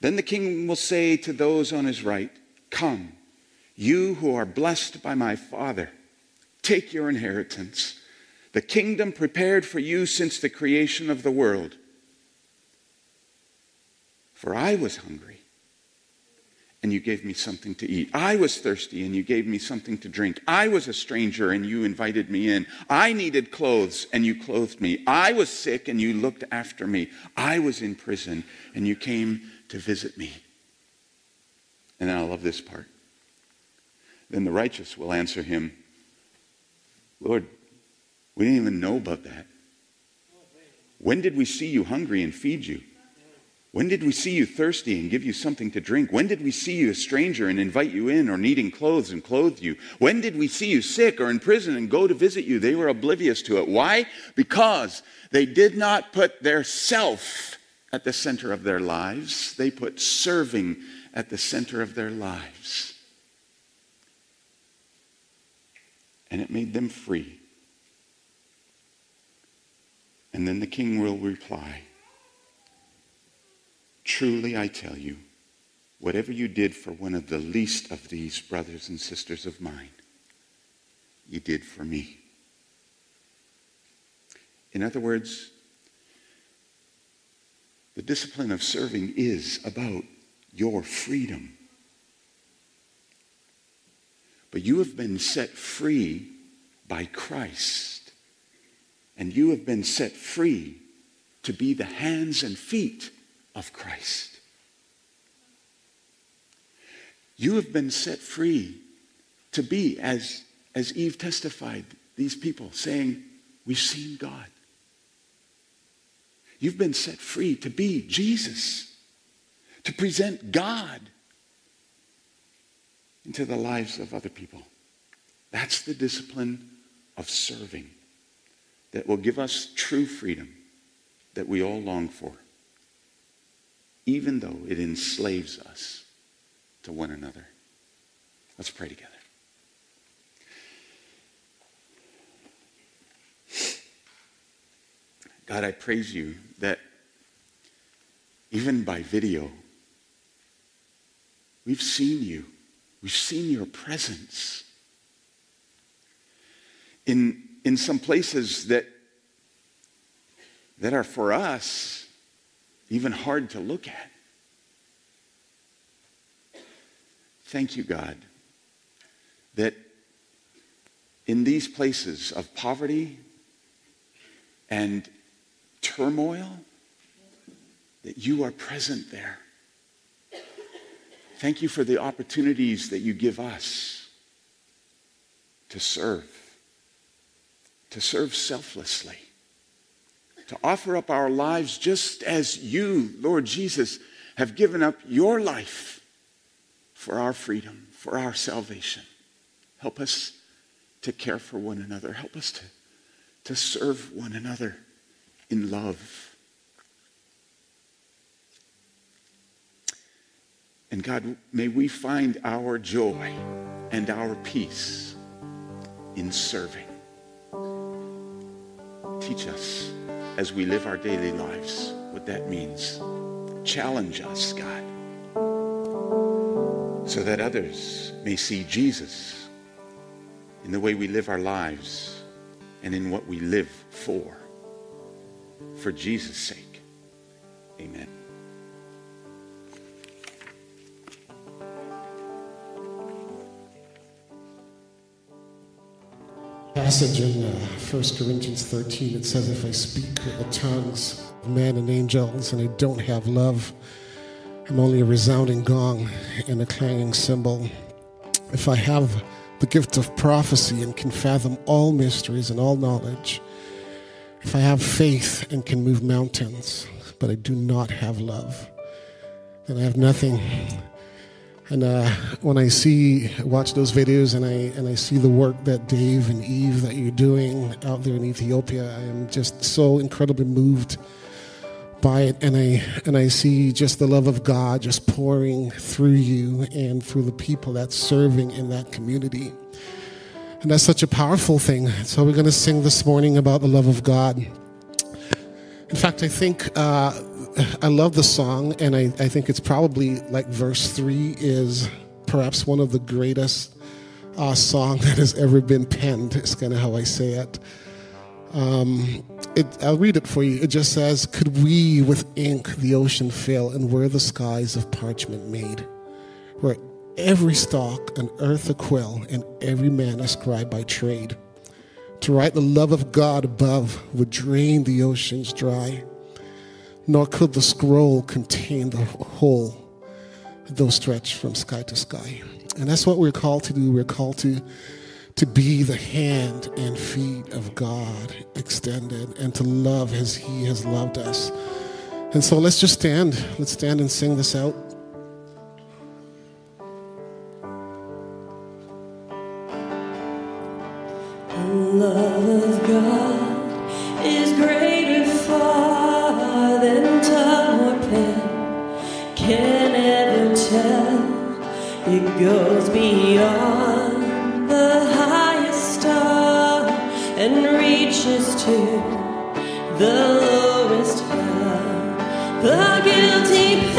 Then the king will say to those on his right, Come, you who are blessed by my Father, take your inheritance the kingdom prepared for you since the creation of the world. For I was hungry, and you gave me something to eat. I was thirsty, and you gave me something to drink. I was a stranger, and you invited me in. I needed clothes, and you clothed me. I was sick, and you looked after me. I was in prison, and you came to visit me. And I love this part. Then the righteous will answer him, Lord, we didn't even know about that. When did we see you hungry and feed you? When did we see you thirsty and give you something to drink? When did we see you a stranger and invite you in or needing clothes and clothe you? When did we see you sick or in prison and go to visit you? They were oblivious to it. Why? Because they did not put their self at the center of their lives. They put serving at the center of their lives. And it made them free. And then the king will reply Truly I tell you, whatever you did for one of the least of these brothers and sisters of mine, you did for me. In other words, the discipline of serving is about your freedom. But you have been set free by Christ. And you have been set free to be the hands and feet of Christ. You have been set free to be, as, as Eve testified, these people saying, We've seen God. You've been set free to be Jesus, to present God into the lives of other people. That's the discipline of serving that will give us true freedom that we all long for, even though it enslaves us to one another. Let's pray together. God, I praise you that even by video, we've seen you. We've seen your presence. In, in some places that, that are for us even hard to look at. Thank you, God, that in these places of poverty and turmoil, that you are present there. Thank you for the opportunities that you give us to serve, to serve selflessly, to offer up our lives just as you, Lord Jesus, have given up your life for our freedom, for our salvation. Help us to care for one another. Help us to, to serve one another in love. And God, may we find our joy and our peace in serving. Teach us as we live our daily lives what that means. Challenge us, God, so that others may see Jesus in the way we live our lives and in what we live for. For Jesus' sake, amen. Passage in uh, 1 Corinthians 13. It says, If I speak with the tongues of men and angels and I don't have love, I'm only a resounding gong and a clanging cymbal. If I have the gift of prophecy and can fathom all mysteries and all knowledge, if I have faith and can move mountains, but I do not have love, then I have nothing. And uh, when I see, watch those videos, and I and I see the work that Dave and Eve that you're doing out there in Ethiopia, I am just so incredibly moved by it, and I and I see just the love of God just pouring through you and through the people that's serving in that community. And that's such a powerful thing. So we're going to sing this morning about the love of God. In fact, I think uh, I love the song, and I, I think it's probably like verse three is perhaps one of the greatest uh, song *laughs* that has ever been penned. It's kind of how I say it. Um, it, I'll read it for you. It just says, Could we with ink the ocean fill, and were the skies of parchment made? Where every stalk an earth a quill, and every man a scribe by trade. To write the love of God above would drain the oceans dry, nor could the scroll contain the whole, though stretched from sky to sky. And that's what we're called to do. We're called to to be the hand and feet of God extended and to love as He has loved us. And so let's just stand. Let's stand and sing this out. The love of God goes beyond the highest star and reaches to the lowest hell. The guilty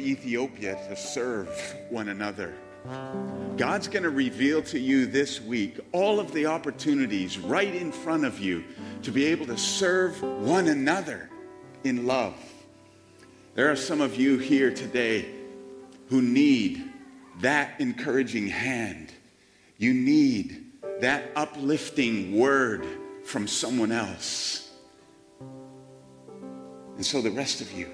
Ethiopia to serve one another. God's going to reveal to you this week all of the opportunities right in front of you to be able to serve one another in love. There are some of you here today who need that encouraging hand. You need that uplifting word from someone else. And so, the rest of you,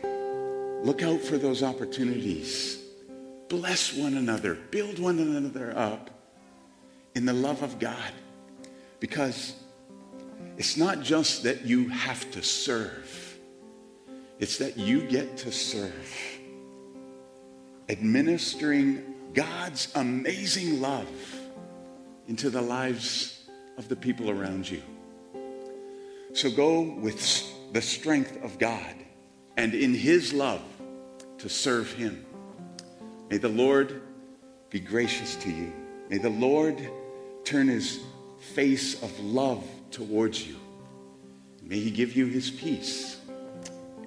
Look out for those opportunities. Bless one another. Build one another up in the love of God. Because it's not just that you have to serve. It's that you get to serve. Administering God's amazing love into the lives of the people around you. So go with the strength of God and in his love to serve him. May the Lord be gracious to you. May the Lord turn his face of love towards you. May he give you his peace.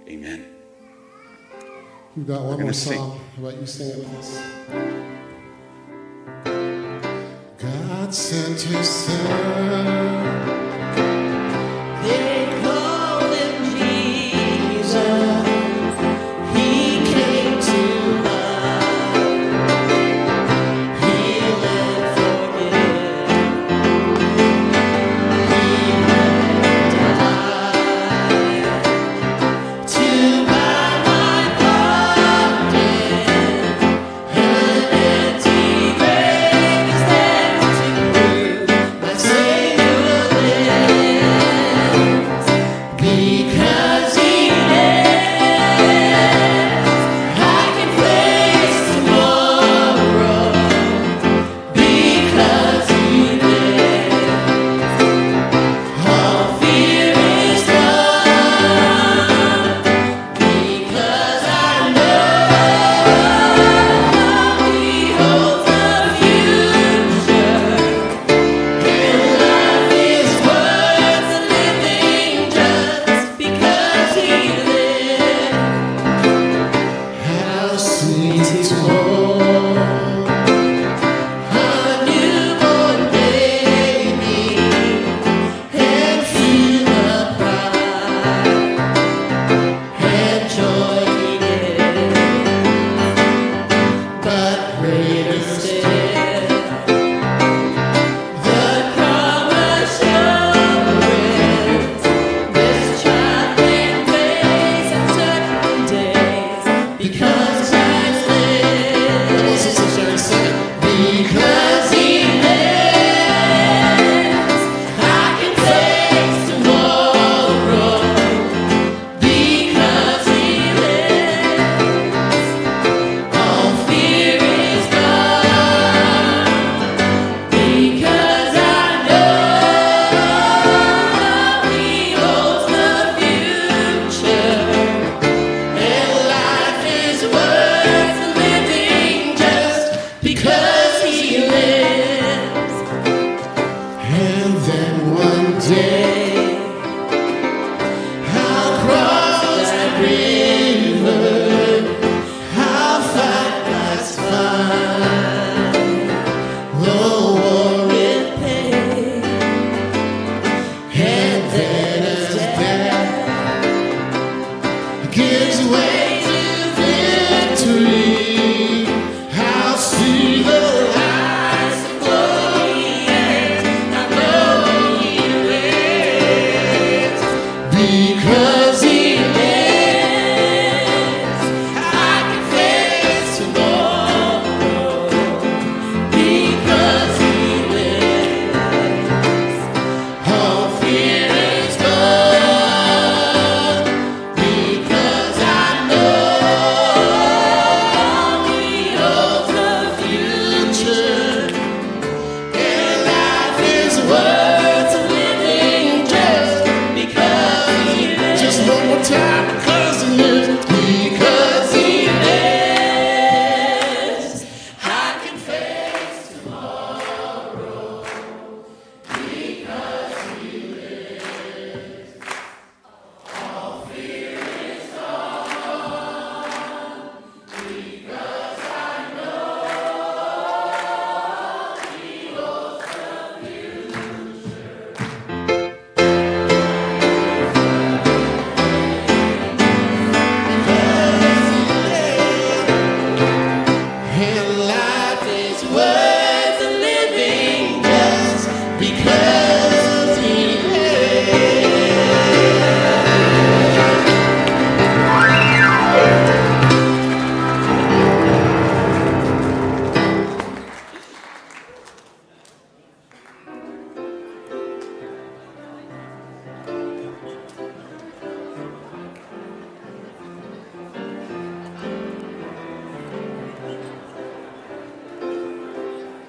Amen. We've got one more song. Sing. How about you sing it with us? God sent his son.